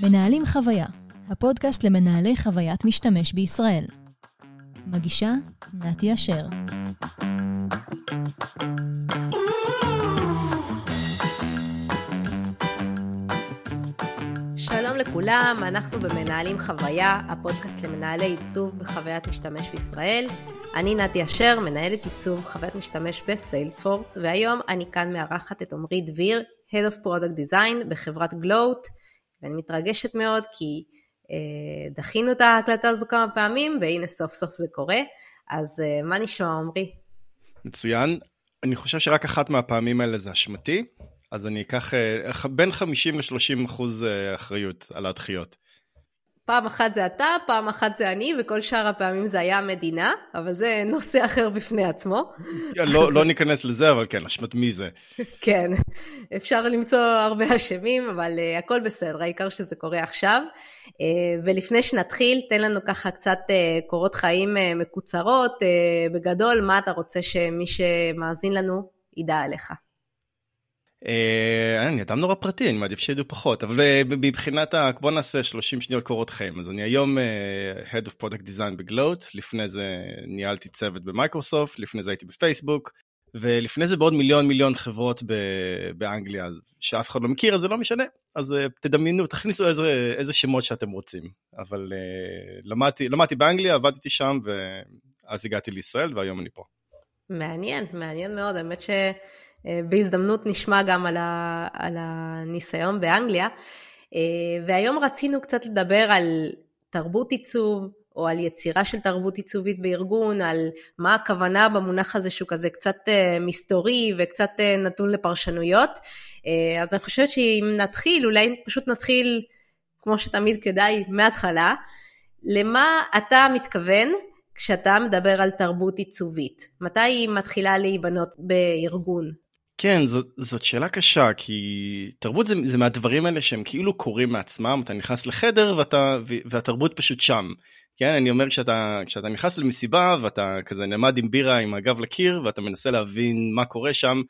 מנהלים חוויה, הפודקאסט למנהלי חוויית משתמש בישראל. מגישה, נתי אשר. שלום לכולם, אנחנו במנהלים חוויה, הפודקאסט למנהלי עיצוב בחוויית משתמש בישראל. אני נתי אשר, מנהלת עיצוב חוויית משתמש בסיילספורס, והיום אני כאן מארחת את עמרי דביר, Head of Product Design בחברת גלוט, ואני מתרגשת מאוד כי אה, דחינו את ההקלטה הזו כמה פעמים, והנה סוף סוף זה קורה. אז אה, מה נשמע עמרי? מצוין. אני חושב שרק אחת מהפעמים האלה זה אשמתי, אז אני אקח אה, בין 50 ל-30 אחוז אה, אחריות על הדחיות. פעם אחת זה אתה, פעם אחת זה אני, וכל שאר הפעמים זה היה המדינה, אבל זה נושא אחר בפני עצמו. לא, לא ניכנס לזה, אבל כן, אשמת מי זה. כן, אפשר למצוא הרבה אשמים, אבל uh, הכל בסדר, העיקר שזה קורה עכשיו. Uh, ולפני שנתחיל, תן לנו ככה קצת uh, קורות חיים uh, מקוצרות. Uh, בגדול, מה אתה רוצה שמי שמאזין לנו ידע עליך? אה, אני אדם נורא פרטי, אני מעדיף שידעו פחות, אבל אה, מבחינת ה... בוא נעשה 30 שניות קורות חיים. אז אני היום אה, Head of Product Design בגלוט, לפני זה ניהלתי צוות במייקרוסופט, לפני זה הייתי בפייסבוק, ולפני זה בעוד מיליון מיליון חברות באנגליה, שאף אחד לא מכיר, אז זה לא משנה. אז תדמיינו, תכניסו איזה, איזה שמות שאתם רוצים. אבל למדתי, למדתי באנגליה, עבדתי שם, ואז הגעתי לישראל, והיום אני פה. מעניין, מעניין מאוד, האמת ש... אה, בהזדמנות נשמע גם על, ה, על הניסיון באנגליה. אה, והיום רצינו קצת לדבר על תרבות עיצוב, או על יצירה של תרבות עיצובית בארגון, על מה הכוונה במונח הזה שהוא כזה קצת אה, מסתורי וקצת נתון לפרשנויות. אז אני חושבת שאם נתחיל, אולי פשוט נתחיל, כמו שתמיד כדאי, מההתחלה. למה אתה מתכוון כשאתה מדבר על תרבות עיצובית? מתי היא מתחילה להיבנות בארגון? כן, זאת, זאת שאלה קשה, כי תרבות זה, זה מהדברים האלה שהם כאילו קורים מעצמם, אתה נכנס לחדר ואתה, והתרבות פשוט שם. כן, אני אומר כשאתה, כשאתה נכנס למסיבה ואתה כזה נעמד עם בירה עם הגב לקיר ואתה מנסה להבין מה קורה שם,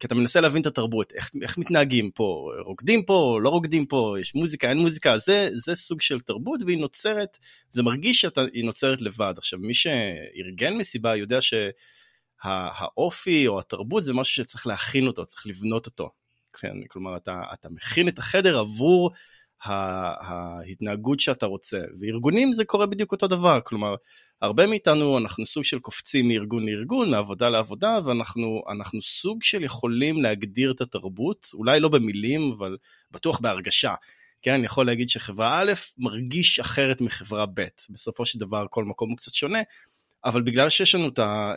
כי אתה מנסה להבין את התרבות, איך, איך מתנהגים פה, רוקדים פה, לא רוקדים פה, יש מוזיקה, אין מוזיקה, זה, זה סוג של תרבות והיא נוצרת, זה מרגיש שהיא נוצרת לבד. עכשיו, מי שארגן מסיבה יודע ש... האופי או התרבות זה משהו שצריך להכין אותו, צריך לבנות אותו. כן, כלומר, אתה, אתה מכין את החדר עבור ההתנהגות שאתה רוצה. וארגונים זה קורה בדיוק אותו דבר, כלומר, הרבה מאיתנו אנחנו סוג של קופצים מארגון לארגון, מעבודה לעבודה, ואנחנו סוג של יכולים להגדיר את התרבות, אולי לא במילים, אבל בטוח בהרגשה. כן, אני יכול להגיד שחברה א' מרגיש אחרת מחברה ב', בסופו של דבר כל מקום הוא קצת שונה, אבל בגלל שיש לנו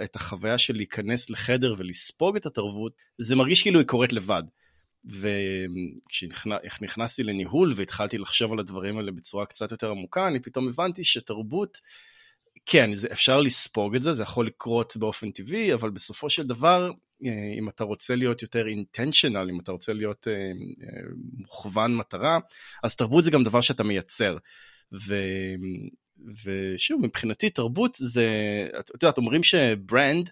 את החוויה של להיכנס לחדר ולספוג את התרבות, זה מרגיש כאילו היא קורית לבד. וכשנכנסתי לניהול והתחלתי לחשוב על הדברים האלה בצורה קצת יותר עמוקה, אני פתאום הבנתי שתרבות, כן, זה, אפשר לספוג את זה, זה יכול לקרות באופן טבעי, אבל בסופו של דבר, אה, אם אתה רוצה להיות יותר אינטנשיונל, אם אתה רוצה להיות אה, אה, מוכוון מטרה, אז תרבות זה גם דבר שאתה מייצר. ו... ושוב, מבחינתי תרבות זה, את יודעת, אומרים שברנד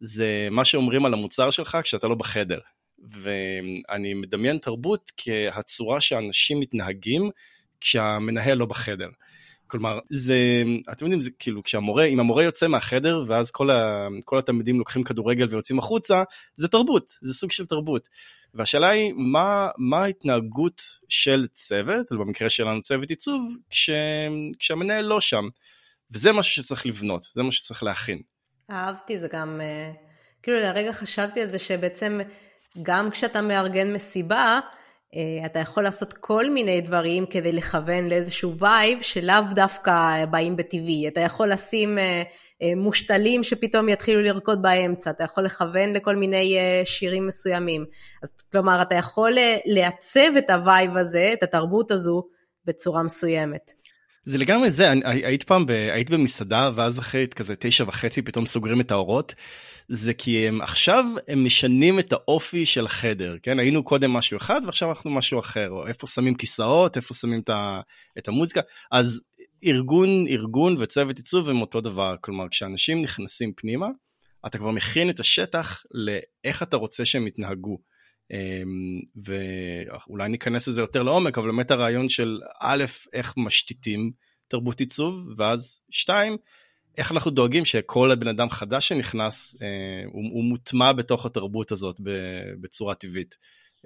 זה מה שאומרים על המוצר שלך כשאתה לא בחדר. ואני מדמיין תרבות כהצורה שאנשים מתנהגים כשהמנהל לא בחדר. כלומר, זה, אתם יודעים, זה כאילו, כשהמורה, אם המורה יוצא מהחדר ואז כל, ה, כל התלמידים לוקחים כדורגל ויוצאים החוצה, זה תרבות, זה סוג של תרבות. והשאלה היא, מה, מה ההתנהגות של צוות, במקרה שלנו צוות עיצוב, כש, כשהמנהל לא שם. וזה משהו שצריך לבנות, זה מה שצריך להכין. אהבתי, זה גם, אה, כאילו לרגע חשבתי על זה שבעצם גם כשאתה מארגן מסיבה, אתה יכול לעשות כל מיני דברים כדי לכוון לאיזשהו וייב שלאו דווקא באים בטבעי. אתה יכול לשים אה, אה, מושתלים שפתאום יתחילו לרקוד באמצע, אתה יכול לכוון לכל מיני שירים מסוימים. אז כלומר, אתה יכול לעצב את ה vibe הזה, את התרבות הזו, בצורה מסוימת. זה לגמרי זה, היית פעם, ב, היית במסעדה ואז אחרי כזה תשע וחצי פתאום סוגרים את האורות. זה כי הם עכשיו הם משנים את האופי של החדר, כן? היינו קודם משהו אחד ועכשיו אנחנו משהו אחר, או איפה שמים כיסאות, איפה שמים את, ה, את המוזיקה, אז ארגון, ארגון וצוות עיצוב הם אותו דבר, כלומר כשאנשים נכנסים פנימה, אתה כבר מכין את השטח לאיך אתה רוצה שהם יתנהגו. ואולי ניכנס לזה יותר לעומק, אבל באמת הרעיון של א', איך משתיתים תרבות עיצוב, ואז שתיים, איך אנחנו דואגים שכל הבן אדם חדש שנכנס, אה, הוא, הוא מוטמע בתוך התרבות הזאת בצורה טבעית.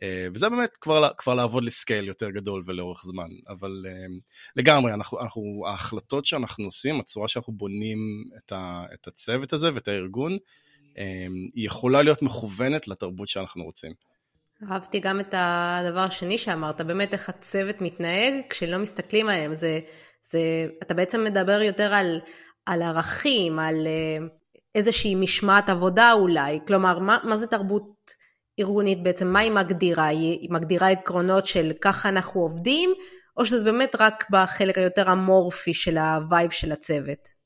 אה, וזה באמת כבר, כבר לעבוד לסקייל יותר גדול ולאורך זמן, אבל אה, לגמרי, אנחנו, אנחנו, ההחלטות שאנחנו עושים, הצורה שאנחנו בונים את, ה, את הצוות הזה ואת הארגון, היא יכולה להיות מכוונת לתרבות שאנחנו רוצים. אהבתי גם את הדבר השני שאמרת, באמת איך הצוות מתנהג כשלא מסתכלים עליהם. זה, זה, אתה בעצם מדבר יותר על, על ערכים, על אה, איזושהי משמעת עבודה אולי. כלומר, מה, מה זה תרבות ארגונית בעצם? מה היא מגדירה? היא מגדירה עקרונות של ככה אנחנו עובדים, או שזה באמת רק בחלק היותר אמורפי של ה vibe של הצוות?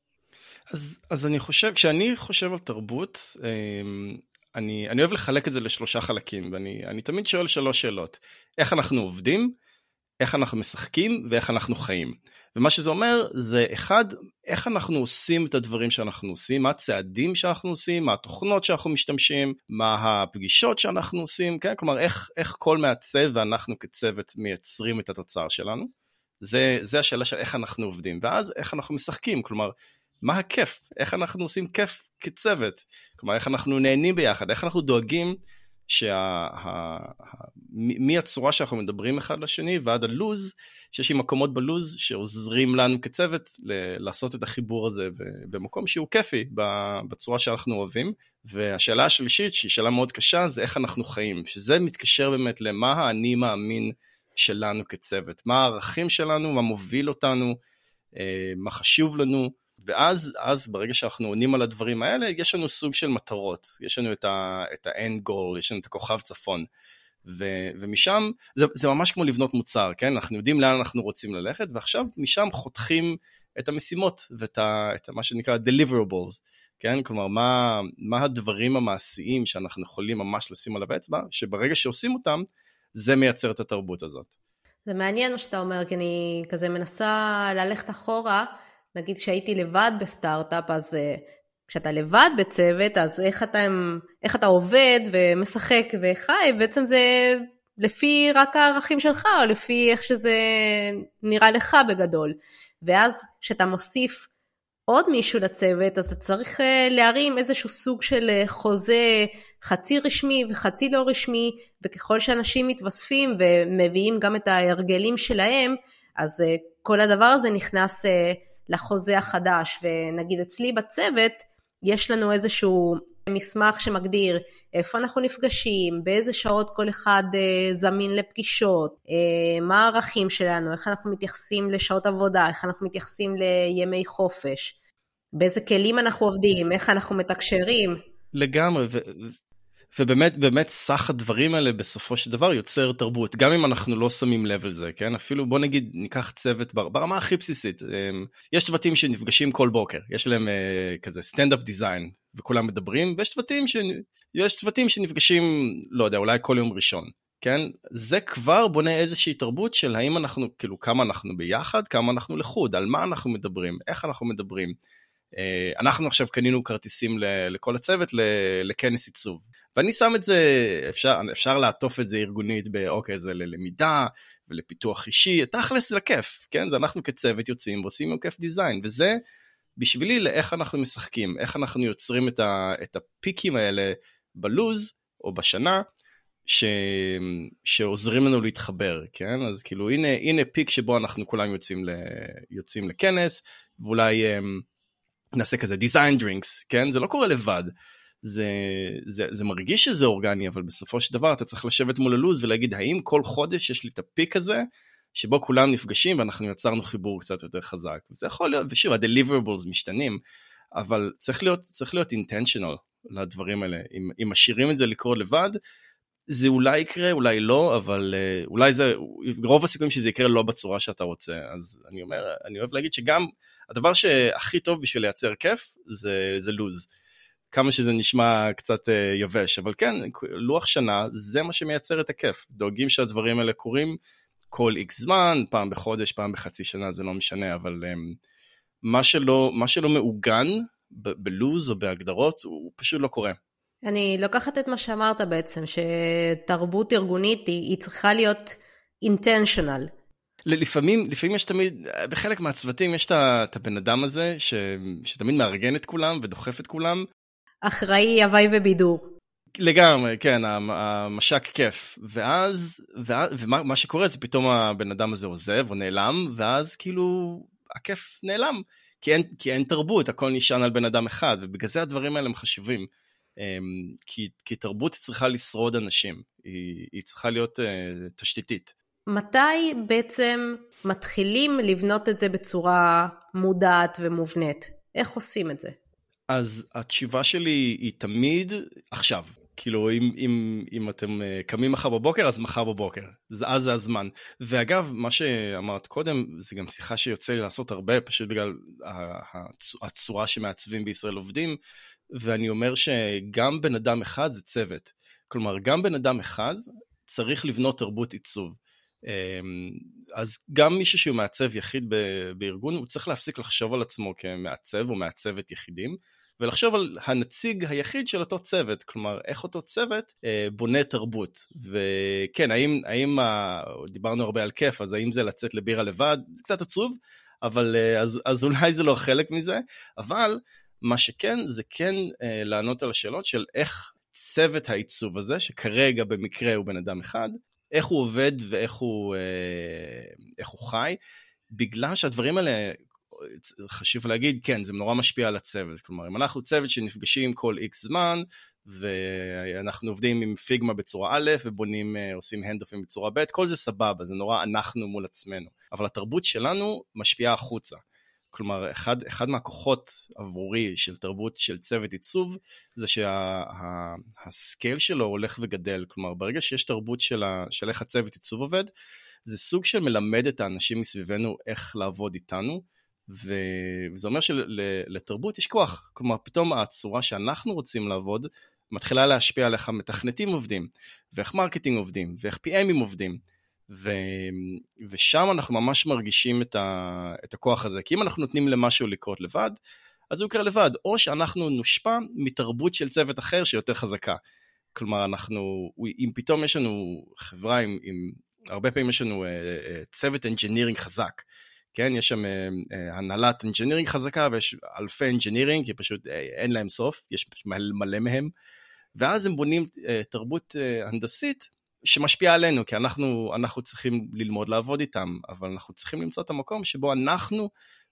אז, אז אני חושב, כשאני חושב על תרבות, אמ, אני, אני אוהב לחלק את זה לשלושה חלקים, ואני תמיד שואל שלוש שאלות. איך אנחנו עובדים, איך אנחנו משחקים ואיך אנחנו חיים. ומה שזה אומר זה אחד, איך אנחנו עושים את הדברים שאנחנו עושים, מה הצעדים שאנחנו עושים, מה התוכנות שאנחנו משתמשים, מה הפגישות שאנחנו עושים, כן? כלומר, איך, איך כל מעצב ואנחנו כצוות מייצרים את התוצר שלנו. זה, זה השאלה של איך אנחנו עובדים, ואז איך אנחנו משחקים, כלומר, מה הכיף, איך אנחנו עושים כיף כצוות, כלומר, איך אנחנו נהנים ביחד, איך אנחנו דואגים מהצורה שאנחנו מדברים אחד לשני ועד הלוז, שיש לי מקומות בלוז שעוזרים לנו כצוות לעשות את החיבור הזה במקום שהוא כיפי בצורה שאנחנו אוהבים. והשאלה השלישית, שהיא שאלה מאוד קשה, זה איך אנחנו חיים, שזה מתקשר באמת למה האני מאמין שלנו כצוות, מה הערכים שלנו, מה מוביל אותנו, אה, מה חשוב לנו. ואז, אז ברגע שאנחנו עונים על הדברים האלה, יש לנו סוג של מטרות. יש לנו את ה-end goal, יש לנו את הכוכב צפון. ו, ומשם, זה, זה ממש כמו לבנות מוצר, כן? אנחנו יודעים לאן אנחנו רוצים ללכת, ועכשיו משם חותכים את המשימות ואת ה, את מה שנקרא deliverables, כן? כלומר, מה, מה הדברים המעשיים שאנחנו יכולים ממש לשים עליו אצבע, שברגע שעושים אותם, זה מייצר את התרבות הזאת. זה מעניין מה שאתה אומר, כי אני כזה מנסה ללכת אחורה. נגיד כשהייתי לבד בסטארט-אפ, אז uh, כשאתה לבד בצוות, אז איך אתה, איך אתה עובד ומשחק וחי, בעצם זה לפי רק הערכים שלך, או לפי איך שזה נראה לך בגדול. ואז כשאתה מוסיף עוד מישהו לצוות, אז אתה צריך uh, להרים איזשהו סוג של uh, חוזה חצי רשמי וחצי לא רשמי, וככל שאנשים מתווספים ומביאים גם את ההרגלים שלהם, אז כל הדבר הזה נכנס לחוזה החדש, ונגיד אצלי בצוות יש לנו איזשהו מסמך שמגדיר איפה אנחנו נפגשים, באיזה שעות כל אחד אה, זמין לפגישות, אה, מה הערכים שלנו, איך אנחנו מתייחסים לשעות עבודה, איך אנחנו מתייחסים לימי חופש, באיזה כלים אנחנו עובדים, איך אנחנו מתקשרים. לגמרי, ובאמת, באמת סך הדברים האלה בסופו של דבר יוצר תרבות, גם אם אנחנו לא שמים לב לזה, כן? אפילו בוא נגיד ניקח צוות ברמה הכי בסיסית. אמ, יש צוותים שנפגשים כל בוקר, יש להם uh, כזה סטנדאפ דיזיין, וכולם מדברים, ויש צוותים, ש... יש צוותים שנפגשים, לא יודע, אולי כל יום ראשון. כן? זה כבר בונה איזושהי תרבות של האם אנחנו, כאילו, כמה אנחנו ביחד, כמה אנחנו לחוד, על מה אנחנו מדברים, איך אנחנו מדברים. אה, אנחנו עכשיו קנינו כרטיסים לכל הצוות לכנס עיצוב. ואני שם את זה, אפשר, אפשר לעטוף את זה ארגונית באוקיי, זה ללמידה ולפיתוח אישי, תכלס זה לכיף, כן? זה אנחנו כצוות יוצאים ועושים עם כיף דיזיין, וזה בשבילי לאיך אנחנו משחקים, איך אנחנו יוצרים את, ה, את הפיקים האלה בלוז או בשנה, ש... שעוזרים לנו להתחבר, כן? אז כאילו הנה, הנה פיק שבו אנחנו כולם יוצאים, ל... יוצאים לכנס, ואולי um, נעשה כזה design drinks, כן? זה לא קורה לבד. זה, זה, זה מרגיש שזה אורגני, אבל בסופו של דבר אתה צריך לשבת מול הלו"ז ולהגיד, האם כל חודש יש לי את הפיק הזה, שבו כולם נפגשים ואנחנו יצרנו חיבור קצת יותר חזק. וזה יכול להיות, ושוב, ה-deliverables משתנים, אבל צריך להיות, צריך להיות intentional לדברים האלה. אם, אם משאירים את זה לקרות לבד, זה אולי יקרה, אולי לא, אבל uh, אולי זה, רוב הסיכויים שזה יקרה לא בצורה שאתה רוצה. אז אני אומר, אני אוהב להגיד שגם הדבר שהכי טוב בשביל לייצר כיף זה, זה לוז. כמה שזה נשמע קצת uh, יבש, אבל כן, לוח שנה זה מה שמייצר את הכיף. דואגים שהדברים האלה קורים כל איקס זמן, פעם בחודש, פעם בחצי שנה, זה לא משנה, אבל um, מה, שלא, מה שלא מעוגן בלוז או בהגדרות, הוא פשוט לא קורה. אני לוקחת את מה שאמרת בעצם, שתרבות ארגונית היא, היא צריכה להיות intentional. לפעמים, לפעמים יש תמיד, בחלק מהצוותים יש את הבן אדם הזה ש, שתמיד מארגן את כולם ודוחף את כולם. אחראי, הוואי ובידור. לגמרי, כן, המש"ק כיף. ואז, ואז ומה שקורה זה פתאום הבן אדם הזה עוזב או נעלם, ואז כאילו הכיף נעלם. כי אין, כי אין תרבות, הכל נשען על בן אדם אחד, ובגלל זה הדברים האלה הם חשובים. אמ, כי, כי תרבות צריכה לשרוד אנשים, היא, היא צריכה להיות uh, תשתיתית. מתי בעצם מתחילים לבנות את זה בצורה מודעת ומובנית? איך עושים את זה? אז התשובה שלי היא תמיד עכשיו. כאילו, אם, אם, אם אתם אה, קמים מחר בבוקר, אז מחר בבוקר. אז זה הזמן. ואגב, מה שאמרת קודם, זה גם שיחה שיוצא לי לעשות הרבה, פשוט בגלל הצורה שמעצבים בישראל עובדים. ואני אומר שגם בן אדם אחד זה צוות. כלומר, גם בן אדם אחד צריך לבנות תרבות עיצוב. אמ, אז גם מישהו שהוא מעצב יחיד בארגון, הוא צריך להפסיק לחשוב על עצמו כמעצב או מעצבת יחידים, ולחשוב על הנציג היחיד של אותו צוות, כלומר איך אותו צוות אה, בונה תרבות. וכן, האם, האם ה... דיברנו הרבה על כיף, אז האם זה לצאת לבירה לבד? זה קצת עצוב, אבל אה, אז, אז אולי זה לא חלק מזה, אבל מה שכן, זה כן אה, לענות על השאלות של איך צוות העיצוב הזה, שכרגע במקרה הוא בן אדם אחד, איך הוא עובד ואיך הוא, אה, הוא חי, בגלל שהדברים האלה, חשוב להגיד, כן, זה נורא משפיע על הצוות. כלומר, אם אנחנו צוות שנפגשים כל איקס זמן, ואנחנו עובדים עם פיגמה בצורה א', ובונים, אה, עושים הנדופים בצורה ב', כל זה סבבה, זה נורא אנחנו מול עצמנו. אבל התרבות שלנו משפיעה החוצה. כלומר, אחד, אחד מהכוחות עבורי של תרבות של צוות עיצוב, זה שה scale שה, שלו הולך וגדל. כלומר, ברגע שיש תרבות של, ה, של איך הצוות עיצוב עובד, זה סוג של מלמד את האנשים מסביבנו איך לעבוד איתנו. וזה אומר שלתרבות יש כוח. כלומר, פתאום הצורה שאנחנו רוצים לעבוד, מתחילה להשפיע על איך המתכנתים עובדים, ואיך marketing עובדים, ואיך PM ים עובדים. ו... ושם אנחנו ממש מרגישים את, ה... את הכוח הזה. כי אם אנחנו נותנים למשהו לקרות לבד, אז הוא יקרה לבד. או שאנחנו נושפע מתרבות של צוות אחר שיותר חזקה. כלומר, אנחנו, אם פתאום יש לנו חברה עם, עם הרבה פעמים יש לנו אה, uh, צוות אנג'ינירינג חזק. כן, יש שם אה, הנהלת engineering חזקה ויש אלפי engineering, כי פשוט אין להם סוף, יש מלא מהם. ואז הם בונים תרבות הנדסית שמשפיע עלינו, כי אנחנו, אנחנו צריכים ללמוד לעבוד איתם, אבל אנחנו צריכים למצוא את המקום שבו אנחנו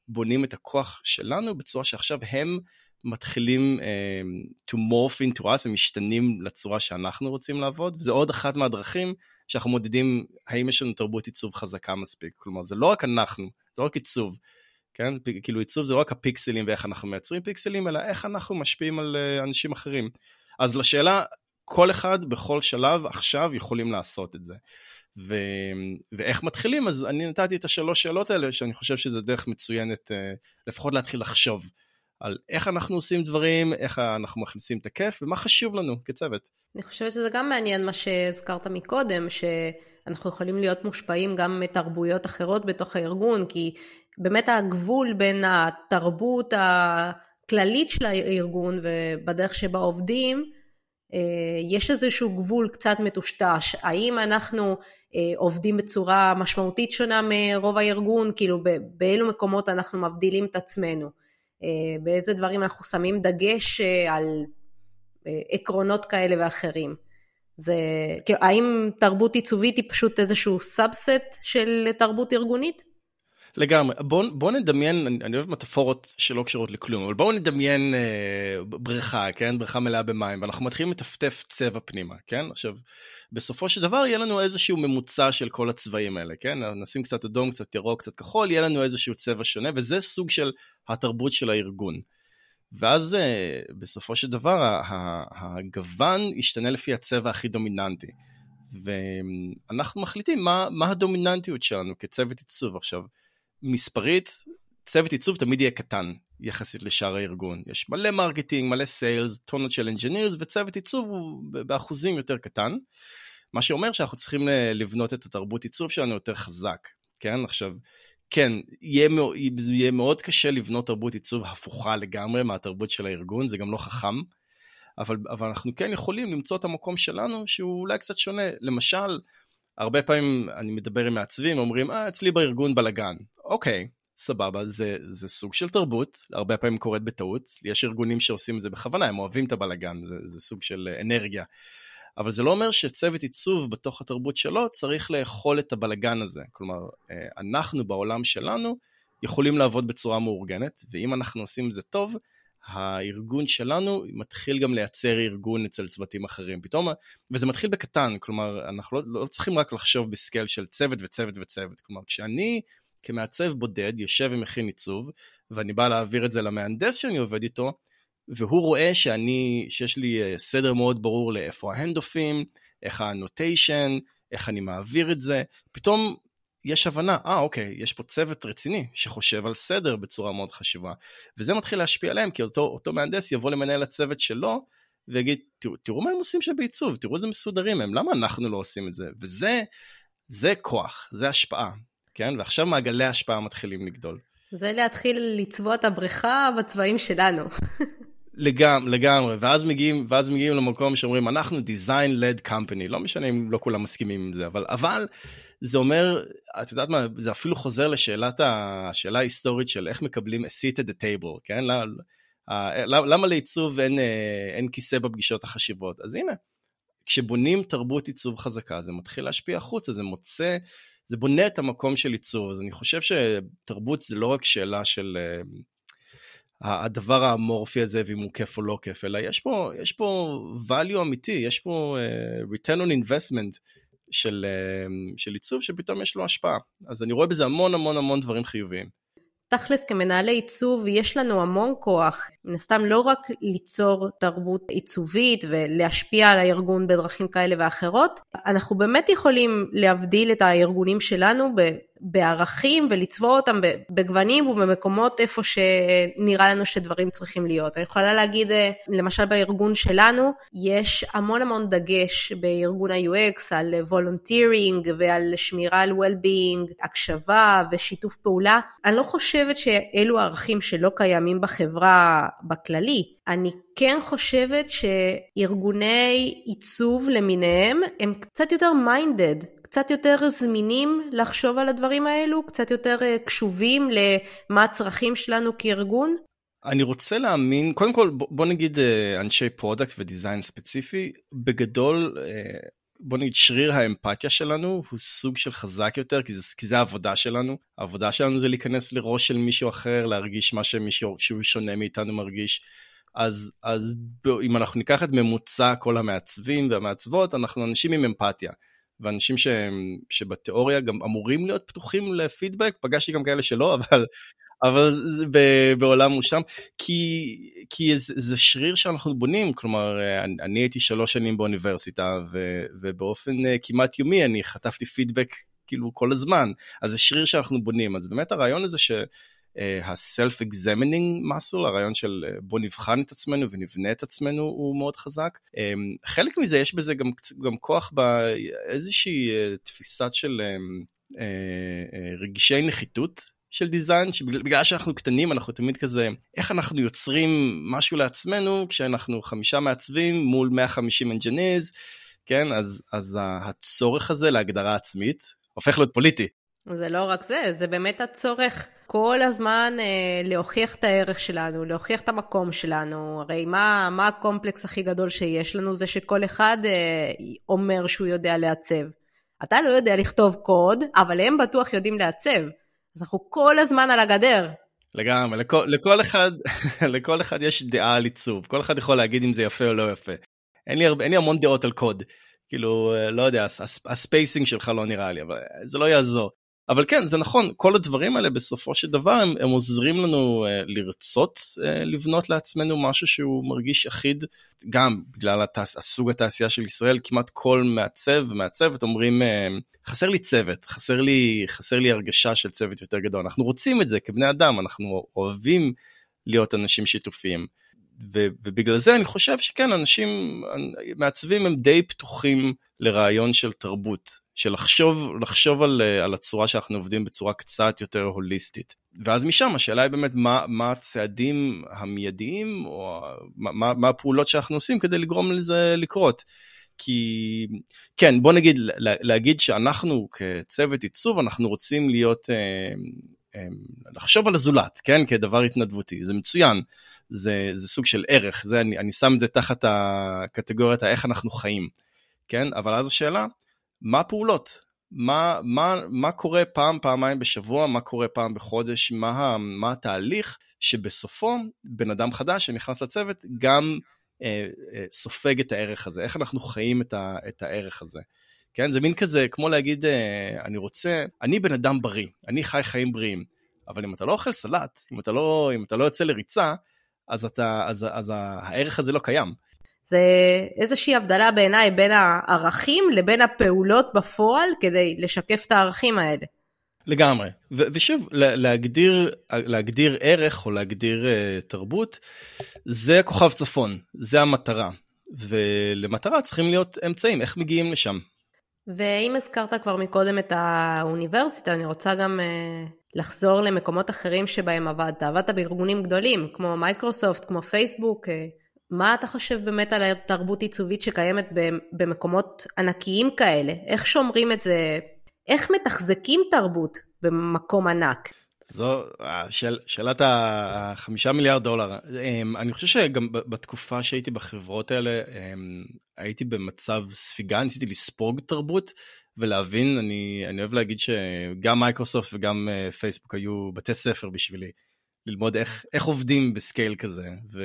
בונים את הכוח שלנו בצורה שעכשיו הם מתחילים uh, to morph into us, הם משתנים לצורה שאנחנו רוצים לעבוד, וזה עוד אחת מהדרכים שאנחנו מודדים האם יש לנו תרבות עיצוב חזקה מספיק. כלומר, זה לא רק אנחנו, זה לא רק עיצוב, כן? כאילו עיצוב זה לא רק הפיקסלים ואיך אנחנו מייצרים פיקסלים, אלא איך אנחנו משפיעים על uh, אנשים אחרים. אז לשאלה כל אחד בכל שלב עכשיו יכולים לעשות את זה. ו... ואיך מתחילים, אז אני נתתי את השלוש שאלות האלה, שאני חושב שזה דרך מצוינת, אה, לפחות להתחיל לחשוב על איך אנחנו עושים דברים, איך אנחנו מכניסים את הכיף, ומה חשוב לנו כצוות. אני חושבת שזה גם מעניין מה שהזכרת מקודם, שאנחנו יכולים להיות מושפעים גם מתרבויות אחרות בתוך הארגון, כי באמת הגבול בין התרבות הכללית של הארגון ובדרך שבה עובדים, יש איזשהו גבול קצת מטושטש, האם אנחנו אה, עובדים בצורה משמעותית שונה מרוב הארגון, כאילו באילו מקומות אנחנו מבדילים את עצמנו, אה, באיזה דברים אנחנו שמים דגש על עקרונות כאלה ואחרים. זה, כאילו, האם תרבות עיצובית היא פשוט איזשהו subset של תרבות ארגונית? לגמרי. בואו בוא נדמיין, אני, אני אוהב מטאפורות שלא קשורות לכלום, אבל בואו נדמיין אה, בריכה, כן? בריכה מלאה במים, ואנחנו מתחילים לטפטף צבע פנימה, כן? עכשיו, בסופו של דבר יהיה לנו איזשהו ממוצע של כל הצבעים האלה, כן? נשים קצת אדום, קצת ירוק, קצת כחול, יהיה לנו איזשהו צבע שונה, וזה סוג של התרבות של הארגון. ואז אה, בסופו של דבר הגוון ישתנה לפי הצבע הכי דומיננטי. ואנחנו מחליטים מה, מה הדומיננטיות שלנו כצוות עיצוב. עכשיו, מספרית, צוות עיצוב תמיד יהיה קטן יחסית לשאר הארגון. יש מלא marketing, מלא sales, טונות של engineers, וצוות עיצוב הוא באחוזים יותר קטן. מה שאומר שאנחנו צריכים לבנות את התרבות עיצוב שלנו יותר חזק, כן? עכשיו, כן, יהיה, יהיה מאוד קשה לבנות תרבות עיצוב הפוכה לגמרי מהתרבות של הארגון, זה גם לא חכם, אבל, אבל אנחנו כן יכולים למצוא את המקום שלנו שהוא אולי קצת שונה. למשל, הרבה פעמים אני מדבר עם מעצבים, אומרים, אה, אצלי בארגון בלאגן. אוקיי, סבבה, זה, זה סוג של תרבות, הרבה פעמים קורית בטעות, יש ארגונים שעושים את זה בכוונה, הם אוהבים את הבלאגן, זה, זה סוג של אנרגיה. אבל זה לא אומר שצוות עיצוב בתוך התרבות שלו צריך לאכול את הבלגן הזה. כלומר, אה, אנחנו בעולם שלנו יכולים לעבוד בצורה מאורגנת, ואם אנחנו עושים את זה טוב, הארגון שלנו מתחיל גם לייצר ארגון אצל צוותים אחרים. פתאום, וזה מתחיל בקטן, כלומר, אנחנו לא, לא צריכים רק לחשוב בסקייל של צוות וצוות וצוות. כלומר, כשאני כמעצב בודד יושב ומכין עיצוב, ואני בא להעביר את זה למהנדס שאני עובד איתו, והוא רואה שאני, שיש לי אה, סדר מאוד ברור לאיפה ההנדופים, איך הנוטיישן, איך אני מעביר את זה, פתאום יש הבנה, אה אוקיי, יש פה צוות רציני שחושב על סדר בצורה מאוד חשובה, וזה מתחיל להשפיע עליהם, כי אותו, אותו מהנדס יבוא למנהל הצוות שלו, ויגיד, תראו, תראו מה הם עושים שם בעיצוב, תראו איזה מסודרים הם, למה אנחנו לא עושים את זה? וזה, זה כוח, זה השפעה, כן? ועכשיו מעגלי ההשפעה מתחילים לגדול. זה להתחיל לצבוע את הבריכה בצבעים שלנו. לגמרי, לגמרי, ואז מגיעים, ואז מגיעים למקום שאומרים, אנחנו design led company, לא משנה אם לא כולם מסכימים עם זה, אבל, אבל זה אומר, את יודעת מה, זה אפילו חוזר לשאלת השאלה ההיסטורית של איך מקבלים a seat at the table, כן? למה לעיצוב אין, אה, אין כיסא בפגישות החשיבות? אז הנה, כשבונים תרבות עיצוב חזקה, זה מתחיל להשפיע החוצה, זה מוצא, זה בונה את המקום של עיצוב, אז אני חושב שתרבות זה לא רק שאלה של... אה, הדבר האמורפי הזה ואם הוא כיף או לא כיף, אלא יש פה, יש פה value אמיתי, יש פה uh, return on investment של, uh, של עיצוב שפתאום יש לו השפעה. אז אני רואה בזה המון המון המון דברים חיוביים. תכלס כמנהלי עיצוב יש לנו המון כוח, מן הסתם לא רק ליצור תרבות עיצובית ולהשפיע על הארגון בדרכים כאלה ואחרות, אנחנו באמת יכולים להבדיל את הארגונים שלנו בערכים ולצבוע אותם בגוונים ובמקומות איפה שנראה לנו שדברים צריכים להיות. אני יכולה להגיד, אה, למשל בארגון שלנו, יש המון המון דגש בארגון ה-UX על וולונטירינג ועל שמירה על well-being, הקשבה ושיתוף פעולה. אני לא חושבת שאלו ערכים שלא קיימים בחברה בכללי. אני כן חושבת שארגוני עיצוב למיניהם הם קצת יותר minded קצת יותר זמינים לחשוב על הדברים האלו, קצת יותר אה, קשובים למה הצרכים שלנו כארגון? אני רוצה להאמין, קודם כל בוא נגיד אה, אנשי product ו design ספציפי, בגדול אה, בוא נגיד שריר האמפתיה שלנו הוא סוג של חזק יותר כי זה, כי זה העבודה שלנו. העבודה שלנו זה להיכנס לראש של מישהו אחר להרגיש מה שמישהו שהוא שונה מאיתנו מרגיש. אז אז אם אנחנו ניקח את ממוצע כל המעצבים והמעצבות אנחנו אנשים עם אמפתיה ואנשים שהם, שבתיאוריה גם אמורים להיות פתוחים לפידבק, פגשתי גם כאלה שלא, אבל, אבל זה בעולם הוא שם, כי, כי זה, זה שריר שאנחנו בונים, כלומר, אני, אני הייתי שלוש שנים באוניברסיטה, ו, ובאופן אה, כמעט יומי אני חטפתי פידבק כאילו כל הזמן, אז זה שריר שאנחנו בונים, אז באמת הרעיון הזה ש... ה-self-examining muscle, הרעיון של אה, בוא נבחן את עצמנו ונבנה את עצמנו הוא מאוד חזק. אמ, חלק מזה יש בזה גם, גם כוח באיזושהי אה, תפיסת של אה, רגישי נחיתות של דיזיין, שבגלל שאנחנו קטנים אנחנו תמיד כזה, איך אנחנו יוצרים משהו לעצמנו כשאנחנו חמישה מעצבים מול 150 engineers, כן, אז, אז הצורך הזה להגדרה עצמית הופך להיות פוליטי. זה לא רק זה, זה באמת הצורך כל הזמן אה, להוכיח את הערך שלנו, להוכיח את המקום שלנו. הרי מה, מה הקומפלקס הכי גדול שיש לנו? זה שכל אחד אה, אומר שהוא יודע לעצב. אתה לא יודע לכתוב קוד, אבל הם בטוח יודעים לעצב. אז אנחנו כל הזמן על הגדר. לגמרי, לכל, לכל, אחד, לכל אחד יש דעה על עיצוב, כל אחד יכול להגיד אם זה יפה או לא יפה. אין לי, אין לי המון דעות על קוד, כאילו, אה, לא יודע, הספייסינג שלך לא נראה לי, אבל זה לא יעזור. אבל כן, זה נכון, כל הדברים האלה בסופו של דבר הם, הם עוזרים לנו uh, לרצות uh, לבנות לעצמנו משהו שהוא מרגיש אחיד, גם בגלל התעש... הסוג התעשייה של ישראל, כמעט כל מעצב ומעצבת אומרים, uh, חסר לי צוות, חסר לי, חסר לי הרגשה של צוות יותר גדול. אנחנו רוצים את זה כבני אדם, אנחנו אוהבים להיות אנשים שיתופיים. ובגלל זה אני חושב שכן, אנשים, מעצבים הם די פתוחים לרעיון של תרבות. של לחשוב, על, על הצורה שאנחנו עובדים בצורה קצת יותר הוליסטית. ואז משם השאלה היא באמת מה, מה הצעדים המיידיים, או מה, מה הפעולות שאנחנו עושים כדי לגרום לזה לקרות. כי כן, בוא נגיד, להגיד שאנחנו כצוות עיצוב, אנחנו רוצים להיות, אה, אה, לחשוב על הזולת, כן, כדבר התנדבותי, זה מצוין, זה, זה סוג של ערך, זה, אני, אני שם את זה תחת הקטגוריית האיך אנחנו חיים, כן, אבל אז השאלה, מה הפעולות? מה, מה, מה קורה פעם, פעמיים בשבוע, מה קורה פעם בחודש, מה, מה התהליך שבסופו בן אדם חדש שנכנס לצוות גם אה, אה, סופג את הערך הזה, איך אנחנו חיים את, ה, את הערך הזה. כן, זה מין כזה, כמו להגיד, אה, אני רוצה, אני בן אדם בריא, אני חי חיים בריאים, אבל אם אתה לא אוכל סלט, אם אתה לא, אם אתה לא יוצא לריצה, אז, אתה, אז, אז הערך הזה לא קיים. זה איזושהי הבדלה בעיניי בין הערכים לבין הפעולות בפועל כדי לשקף את הערכים האלה. לגמרי. ו- ושוב, להגדיר, להגדיר ערך או להגדיר uh, תרבות, זה כוכב צפון, זה המטרה. ולמטרה צריכים להיות אמצעים, איך מגיעים לשם. ואם הזכרת כבר מקודם את האוניברסיטה, אני רוצה גם uh, לחזור למקומות אחרים שבהם עבדת. עבדת בארגונים גדולים, כמו מייקרוסופט, כמו פייסבוק. Uh, מה אתה חושב באמת על התרבות עיצובית שקיימת במקומות ענקיים כאלה? איך שומרים את זה איך מתחזקים תרבות במקום ענק? זו שאל, שאלת החמישה מיליארד דולר. אמ, אני חושב שגם בתקופה שהייתי בחברות האלה, אמ, הייתי במצב ספיגה, ניסיתי לספוג תרבות ולהבין, אני, אני אוהב להגיד שגם מייקרוסופט וגם אה, פייסבוק היו בתי ספר בשבילי. ללמוד איך, איך עובדים ב scale כזה ו,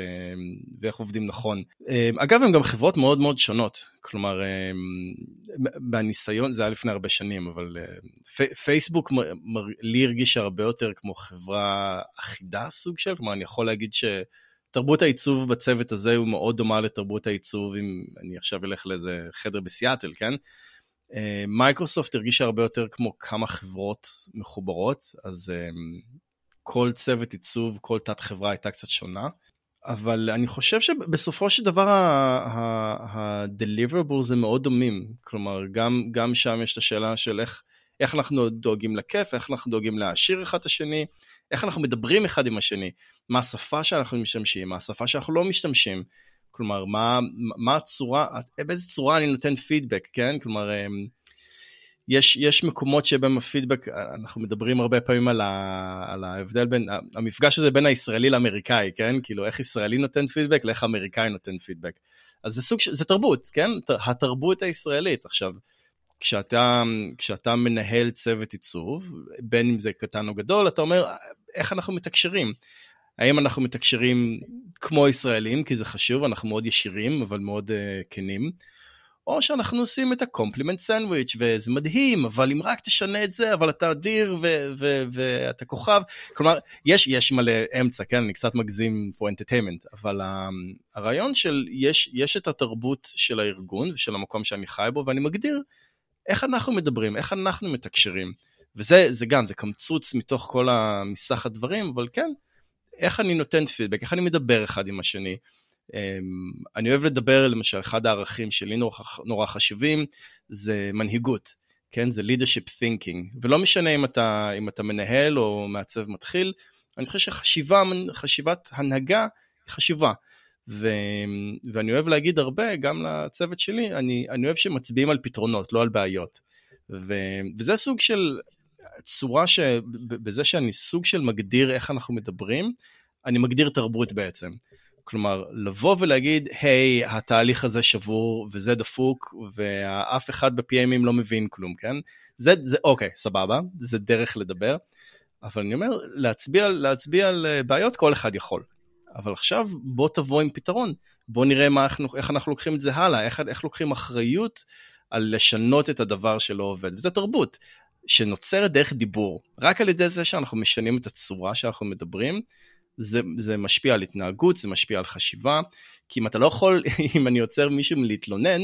ואיך עובדים נכון. אמ, אגב, הן גם חברות מאוד מאוד שונות. כלומר, מהניסיון, זה היה לפני הרבה שנים, אבל אה, פייסבוק לי הרגיש הרבה יותר כמו חברה אחידה סוג של, כלומר, אני יכול להגיד שתרבות העיצוב בצוות הזה הוא מאוד דומה לתרבות העיצוב, אם אני עכשיו אלך לאיזה חדר בסיאטל, כן? אה, מייקרוסופט הרגישה הרבה יותר כמו כמה חברות מחוברות, אז כל צוות עיצוב, כל תת חברה הייתה קצת שונה. אבל אני חושב שבסופו של דבר ה-deliverable זה מאוד דומים. כלומר, גם, גם שם יש את השאלה של איך, איך אנחנו דואגים לכיף, איך אנחנו דואגים להעשיר אחד את השני, איך אנחנו מדברים אחד עם השני, מה השפה שאנחנו משתמשים, מה השפה שאנחנו לא משתמשים. כלומר, מה, מה הצורה, באיזה צורה אני נותן פידבק, כן? כלומר, אמ, יש, יש מקומות שבהם הפידבק, אנחנו מדברים הרבה פעמים על, ה, על ההבדל בין, המפגש הזה בין הישראלי לאמריקאי, כן? כאילו איך ישראלי נותן פידבק לאיך אמריקאי נותן פידבק. אז זה סוג, זה תרבות, כן? התרבות הישראלית. עכשיו, כשאתה, כשאתה מנהל צוות עיצוב, בין אם זה קטן או גדול, אתה אומר, איך אנחנו מתקשרים? האם אנחנו מתקשרים כמו ישראלים, כי זה חשוב, אנחנו מאוד ישירים, אבל מאוד uh, כנים. או שאנחנו עושים את ה compliment sandwich וזה מדהים, אבל אם רק תשנה את זה, אבל אתה אדיר ואתה כוכב. כלומר, יש, יש מלא אמצע, כן, אני קצת מגזים for entertainment, אבל um, הרעיון של, יש, יש את התרבות של הארגון ושל המקום שאני חי בו, ואני מגדיר איך אנחנו מדברים, איך אנחנו מתקשרים. וזה זה גם, זה קמצוץ מתוך כל מסך הדברים, אבל כן, איך אני נותן פידבק, איך אני מדבר אחד עם השני. אמ, אני אוהב לדבר, למשל, אחד הערכים שלי נורא, נורא חשובים זה מנהיגות, כן? זה leadership thinking, ולא משנה אם אתה, אם אתה מנהל או מעצב מתחיל, אני חושב שחשיבה, חשיבת הנהגה היא חשובה. ו, ואני אוהב להגיד הרבה, גם לצוות שלי, אני, אני אוהב שמצביעים על פתרונות, לא על בעיות. ו, וזה סוג של צורה שבזה שאני סוג של מגדיר איך אנחנו מדברים, אני מגדיר תרבות בעצם. כלומר, לבוא ולהגיד, היי, התהליך הזה שבור וזה דפוק, ואף אחד ב-PMים לא מבין כלום, כן? זה, זה, אוקיי, סבבה, זה דרך לדבר, אבל אני אומר, להצביע, להצביע על אה, בעיות כל אחד יכול. אבל עכשיו בוא תבוא עם פתרון, בוא נראה מה, איך, איך אנחנו לוקחים את זה הלאה, איך, איך לוקחים אחריות על לשנות את הדבר שלא עובד, וזה תרבות. שנוצרת דרך דיבור. רק על ידי זה שאנחנו משנים את הצורה שאנחנו מדברים, זה, זה משפיע על התנהגות, זה משפיע על חשיבה, כי אם אתה לא יכול, אם אני עוצר מישהו מלהתלונן,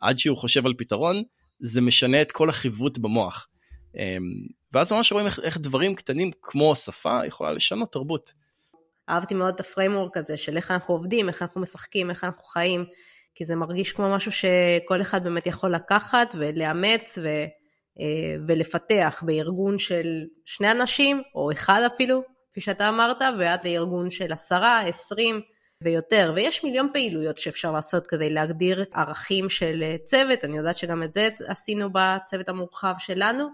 עד שהוא חושב על פתרון, זה משנה את כל החיווט במוח. אמ, ואז ממש רואים איך, איך דברים קטנים כמו שפה יכולה לשנות תרבות. אהבתי מאוד את ה framework הזה של איך אנחנו עובדים, איך אנחנו משחקים, איך אנחנו חיים, כי זה מרגיש כמו משהו שכל אחד באמת יכול לקחת ולאמץ, ולפתח בארגון של שני אנשים, או אחד אפילו, כפי שאתה אמרת, ועד לארגון של עשרה, עשרים ויותר. ויש מיליון פעילויות שאפשר לעשות כדי להגדיר ערכים של צוות, אני יודעת שגם את זה עשינו בצוות המורחב שלנו,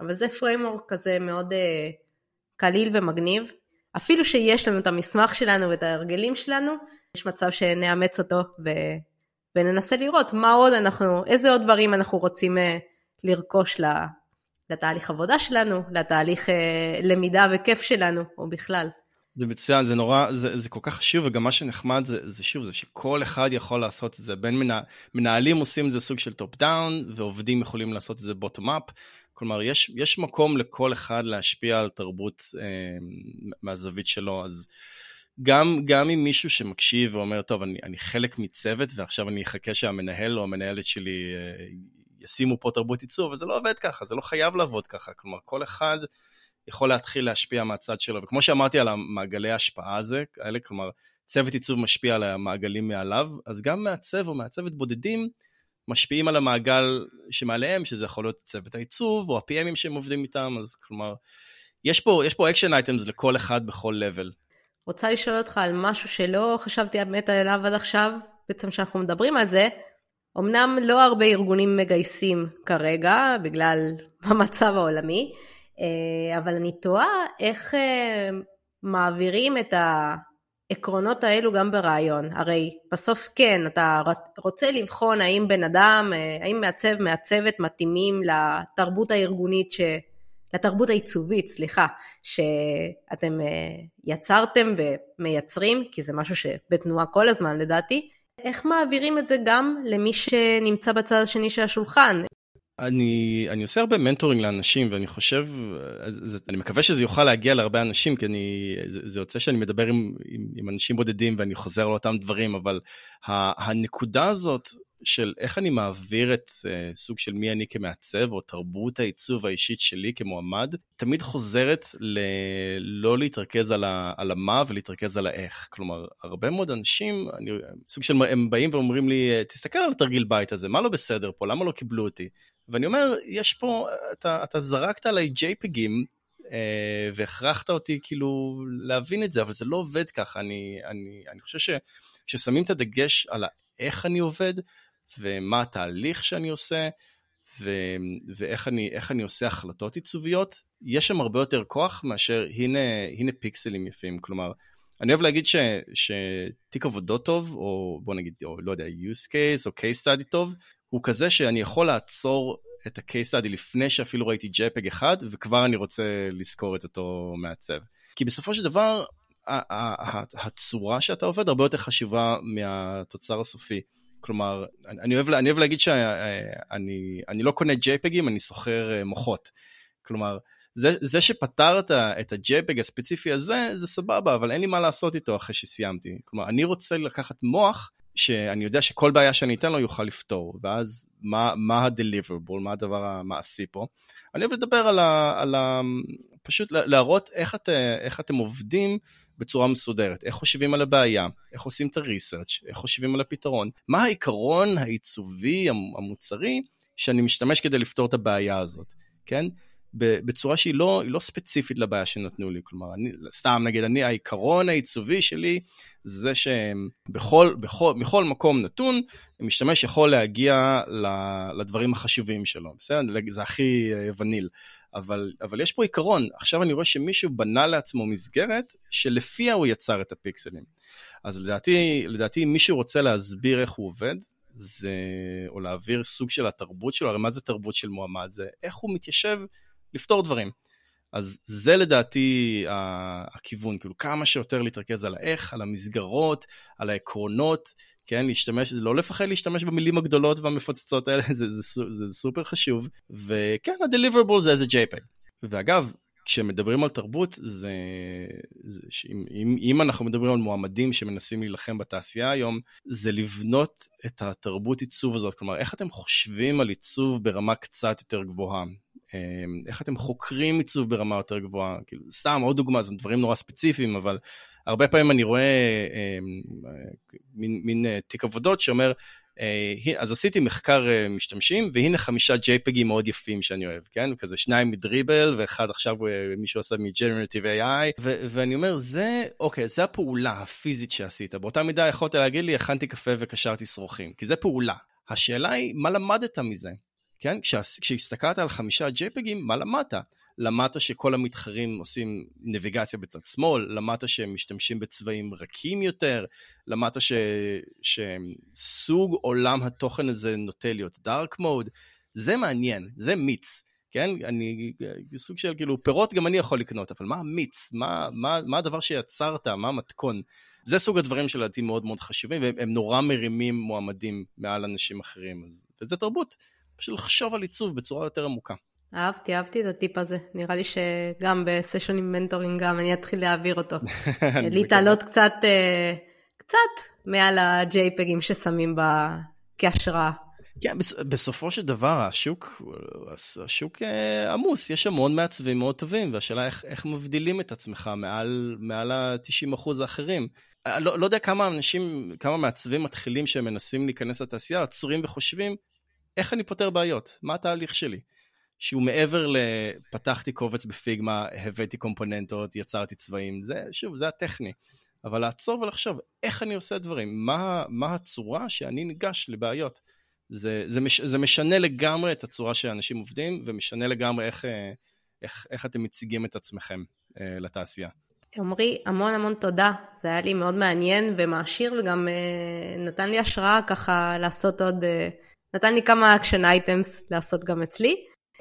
אבל זה framework כזה מאוד קליל ומגניב. אפילו שיש לנו את המסמך שלנו ואת ההרגלים שלנו, יש מצב שנאמץ אותו ו... וננסה לראות מה עוד אנחנו, איזה עוד דברים אנחנו רוצים אה, לרכוש לתהליך עבודה שלנו, לתהליך אה, למידה וכיף שלנו, או בכלל. זה מצוין, זה נורא, זה, זה כל כך חשוב, וגם מה שנחמד זה, זה שוב, זה שכל אחד יכול לעשות את זה, בין מנה, מנהלים עושים את זה סוג של top down, ועובדים יכולים לעשות את זה bottom up, כלומר, יש, יש מקום לכל אחד להשפיע על תרבות אה, מהזווית שלו, אז גם, גם אם מישהו שמקשיב ואומר, טוב, אני, אני חלק מצוות ועכשיו אני אחכה שהמנהל או המנהלת שלי אה, ישימו פה תרבות ייצור, וזה לא עובד ככה, זה לא חייב לעבוד ככה. כלומר, כל אחד יכול להתחיל להשפיע מהצד שלו, וכמו שאמרתי על המעגלי ההשפעה הזה, האלה, כלומר, צוות עיצוב משפיע על המעגלים מעליו, אז גם מעצב או מעצבת בודדים, משפיעים על המעגל שמעליהם, שזה יכול להיות צוות העיצוב, או ה-PMים שהם עובדים איתם, אז כלומר, יש פה, יש פה action items לכל אחד בכל level. רוצה לשאול אותך על משהו שלא חשבתי באמת עליו עד עכשיו, בעצם כשאנחנו מדברים על זה, אמנם לא הרבה ארגונים מגייסים כרגע, בגלל המצב העולמי, אה, אבל אני תוהה איך אה, מעבירים את העקרונות האלו גם בראיון. הרי בסוף כן, אתה רוצה לבחון האם בן אדם, אה, האם מעצב, מעצבת מתאימים לתרבות הארגונית ש... לתרבות העיצובית, סליחה, שאתם יצרתם ומייצרים, כי זה משהו שבתנועה כל הזמן לדעתי, איך מעבירים את זה גם למי שנמצא בצד השני של השולחן? אני, אני עושה הרבה מנטורינג לאנשים ואני חושב, זה, אני מקווה שזה יוכל להגיע להרבה אנשים כי אני, זה, זה יוצא שאני מדבר עם, עם, עם אנשים בודדים ואני חוזר לאותם דברים, אבל הנקודה הזאת של איך אני מעביר את uh, סוג של מי אני כמעצב, או תרבות העיצוב האישית שלי כמועמד, תמיד חוזרת ללא להתרכז על, ה, על המה ולהתרכז על האיך. כלומר, הרבה מאוד אנשים, אני, סוג של, הם באים ואומרים לי, תסתכל על התרגיל בית הזה, מה לא בסדר פה, למה לא קיבלו אותי? ואני אומר, יש פה, אתה, אתה זרקת עליי JPGים, אה, והכרחת אותי כאילו להבין את זה, אבל זה לא עובד ככה. אני, אני, אני חושב שכששמים את הדגש על איך אני עובד, ומה התהליך שאני עושה, ו, ואיך אני, אני עושה החלטות עיצוביות, יש שם הרבה יותר כוח מאשר הנה, הנה פיקסלים יפים. כלומר, אני אוהב להגיד ש, שתיק עבודות טוב, או בוא נגיד, או לא יודע, use case או case study טוב, הוא כזה שאני יכול לעצור את ה-case study לפני שאפילו ראיתי JPEG אחד, וכבר אני רוצה לזכור את אותו מעצב. כי בסופו של דבר, הצורה שאתה עובד הרבה יותר חשובה מהתוצר הסופי. כלומר, אני אוהב, אני אוהב להגיד שאני אני לא קונה JPEGים, אני סוחר אה, מוחות. כלומר, זה, זה שפתרת את ה-JPEG הספציפי הזה, זה סבבה, אבל אין לי מה לעשות איתו אחרי שסיימתי. כלומר, אני רוצה לקחת מוח שאני יודע שכל בעיה שאני אתן לו יוכל לפתור, ואז מה, מה ה-deliverable, מה הדבר המעשי פה. אני אוהב לדבר על ה... על ה פשוט להראות איך, את, איך אתם עובדים בצורה מסודרת, איך חושבים על הבעיה, איך עושים את הריסרצ', איך חושבים על הפתרון, מה העיקרון העיצובי המוצרי שאני משתמש כדי לפתור את הבעיה הזאת, כן? בצורה שהיא לא, לא ספציפית לבעיה שנתנו לי. כלומר, אני, סתם נגיד, אני, העיקרון העיצובי שלי זה שבכל בכל, בכל מקום נתון, משתמש יכול להגיע לדברים החשובים שלו, בסדר? זה הכי אה, וניל. אבל, אבל יש פה עיקרון, עכשיו אני רואה שמישהו בנה לעצמו מסגרת שלפיה הוא יצר את הפיקסלים. אז לדעתי, לדעתי אם מישהו רוצה להסביר איך הוא עובד, זה, או להעביר סוג של התרבות שלו, הרי מה זה תרבות של מועמד? זה איך הוא מתיישב לפתור דברים. אז זה לדעתי הכיוון, כאילו כמה שיותר להתרכז על האיך, על המסגרות, על העקרונות, כן, להשתמש, לא לפחד להשתמש במילים הגדולות והמפוצצות האלה, זה, זה, זה, זה סופר חשוב, וכן, ה-deliverable זה איזה JPEG. ואגב, כשמדברים על תרבות, זה, זה שאם, אם, אם אנחנו מדברים על מועמדים שמנסים להילחם בתעשייה היום, זה לבנות את התרבות עיצוב הזאת, כלומר, איך אתם חושבים על עיצוב ברמה קצת יותר גבוהה? אמ, איך אתם חוקרים עיצוב ברמה יותר גבוהה? כאילו, סתם, עוד דוגמה, זה דברים נורא ספציפיים, אבל הרבה פעמים אני רואה אמ, מין, מין אה, תיק עבודות שאומר, אז עשיתי מחקר משתמשים, והנה חמישה JPEGים מאוד יפים שאני אוהב, כן? כזה שניים מדריבל, ואחד עכשיו מישהו עשה מ-Generative AI, ו- ואני אומר, זה, אוקיי, זה הפעולה הפיזית שעשית. באותה מידה יכולת להגיד לי, הכנתי קפה וקשרתי שרוכים, כי זה פעולה. השאלה היא, מה למדת מזה? כן? כשהסתכלת על חמישה JPEGים, מה למדת? למדת שכל המתחרים עושים נביגציה בצד שמאל, למדת שהם משתמשים בצבעים רכים יותר, למדת ש... שסוג עולם התוכן הזה נוטה להיות דארק מוד, זה מעניין, זה מיץ, כן? אני, סוג של כאילו, פירות גם אני יכול לקנות, אבל מה המיץ? מה, מה, מה הדבר שיצרת? מה המתכון? זה סוג הדברים שלדעתי מאוד מאוד חשובים, והם נורא מרימים מועמדים מעל אנשים אחרים, אז, וזה תרבות, פשוט לחשוב על עיצוב בצורה יותר עמוקה. אהבתי, אהבתי את הטיפ הזה. נראה לי שגם בסשון עם מנטורינג גם אני אתחיל להעביר אותו. להתעלות קצת, אה, קצת מעל ה-JPEGים ששמים בה כהשראה. כן, בסופו של דבר השוק, השוק אה, עמוס, יש המון מעצבים מאוד טובים, והשאלה איך, איך מבדילים את עצמך מעל, מעל ה-90% האחרים. לא, לא יודע כמה אנשים, כמה מעצבים מתחילים שהם מנסים להיכנס לתעשייה, עצורים וחושבים, איך אני פותר בעיות? מה התהליך שלי? שהוא מעבר לפתחתי קובץ בפיגמה, הבאתי קומפוננטות, יצרתי צבעים, זה, שוב, זה הטכני. אבל לעצור ולחשוב, איך אני עושה דברים? מה, מה הצורה שאני ניגש לבעיות? זה, זה, מש, זה משנה לגמרי את הצורה שאנשים עובדים, ומשנה לגמרי איך, אה, איך, איך אתם מציגים את עצמכם אה, לתעשייה. עומרי, המון המון תודה. זה היה לי מאוד מעניין ומעשיר, וגם אה, נתן לי השראה ככה לעשות עוד, אה, נתן לי כמה action items לעשות גם אצלי.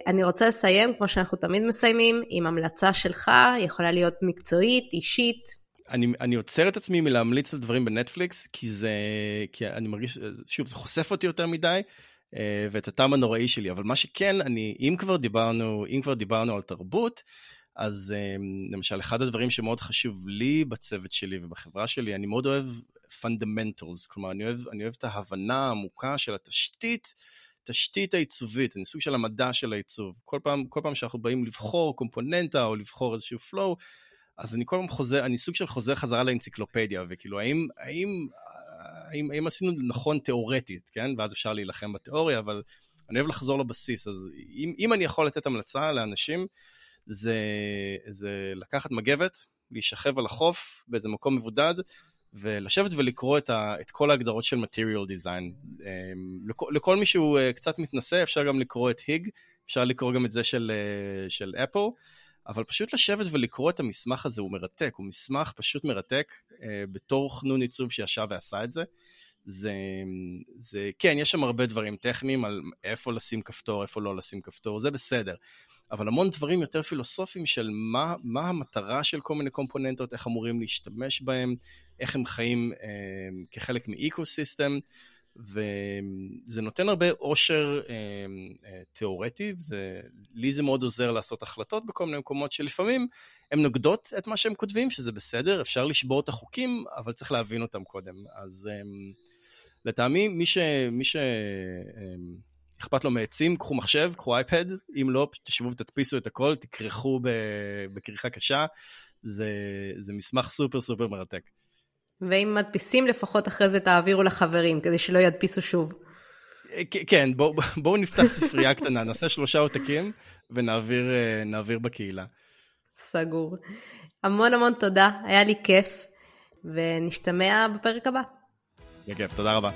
אני רוצה לסיים, כמו שאנחנו תמיד מסיימים, עם המלצה שלך, יכולה להיות מקצועית, אישית. אני, אני עוצר את עצמי מלהמליץ על דברים בנטפליקס, כי זה, כי אני מרגיש, שוב, זה חושף אותי יותר מדי, אה, ואת הטעם הנוראי שלי, אבל מה שכן, אני, אם כבר דיברנו, אם כבר דיברנו על תרבות, אז אה, למשל, אחד הדברים שמאוד חשוב לי בצוות שלי ובחברה שלי, אני מאוד אוהב fundamentals, כלומר, אני אוהב, אני אוהב את ההבנה העמוקה של התשתית, התשתית העיצובית, אני סוג של המדע של העיצוב. כל פעם, כל פעם שאנחנו באים לבחור קומפוננטה או לבחור איזשהו flow, אז אני כל פעם חוזר, אני סוג של חוזר חזרה לאנציקלופדיה, וכאילו, האם, האם, האם, האם עשינו נכון תיאורטית, כן? ואז אפשר להילחם בתיאוריה, אבל אני אוהב לחזור לבסיס. אז אם, אם אני יכול לתת המלצה לאנשים, זה, זה לקחת מגבת, להישכב על החוף באיזה מקום מבודד, ולשבת ולקרוא את, ה, את כל ההגדרות של Material Design. אמ, לכל, לכל מי שהוא אה, קצת מתנשא, אפשר גם לקרוא את היג, אפשר לקרוא גם את זה של, אה, של אפל, אבל פשוט לשבת ולקרוא את המסמך הזה הוא מרתק, הוא מסמך פשוט מרתק, אה, בתור חנון עיצוב שישב ועשה את זה. זה, זה, כן, יש שם הרבה דברים טכניים על איפה לשים כפתור, איפה לא לשים כפתור, זה בסדר. אבל המון דברים יותר פילוסופיים של מה, מה המטרה של כל מיני קומפוננטות, איך אמורים להשתמש בהם, איך הם חיים אה, כחלק מאקו-סיסטם, וזה נותן הרבה עושר אה, אה, תיאורטי, וזה, לי זה מאוד עוזר לעשות החלטות בכל מיני מקומות שלפעמים הן נוגדות את מה שהם כותבים, שזה בסדר, אפשר לשבור את החוקים, אבל צריך להבין אותם קודם. אז אה, לטעמי, מי ש... מי ש אה, אכפת לו מעצים, קחו מחשב, קחו אייפד, אם לא, תשבו ותדפיסו את הכל, תכרכו בכריכה קשה, זה, זה מסמך סופר סופר מרתק. ואם מדפיסים, לפחות אחרי זה תעבירו לחברים, כדי שלא ידפיסו שוב. אה, כן, בואו בוא נפתח ספרייה קטנה, נעשה שלושה עותקים ונעביר אה, בקהילה. סגור. המון המון תודה, היה לי כיף, ונשתמע בפרק הבא. בכיף, תודה רבה.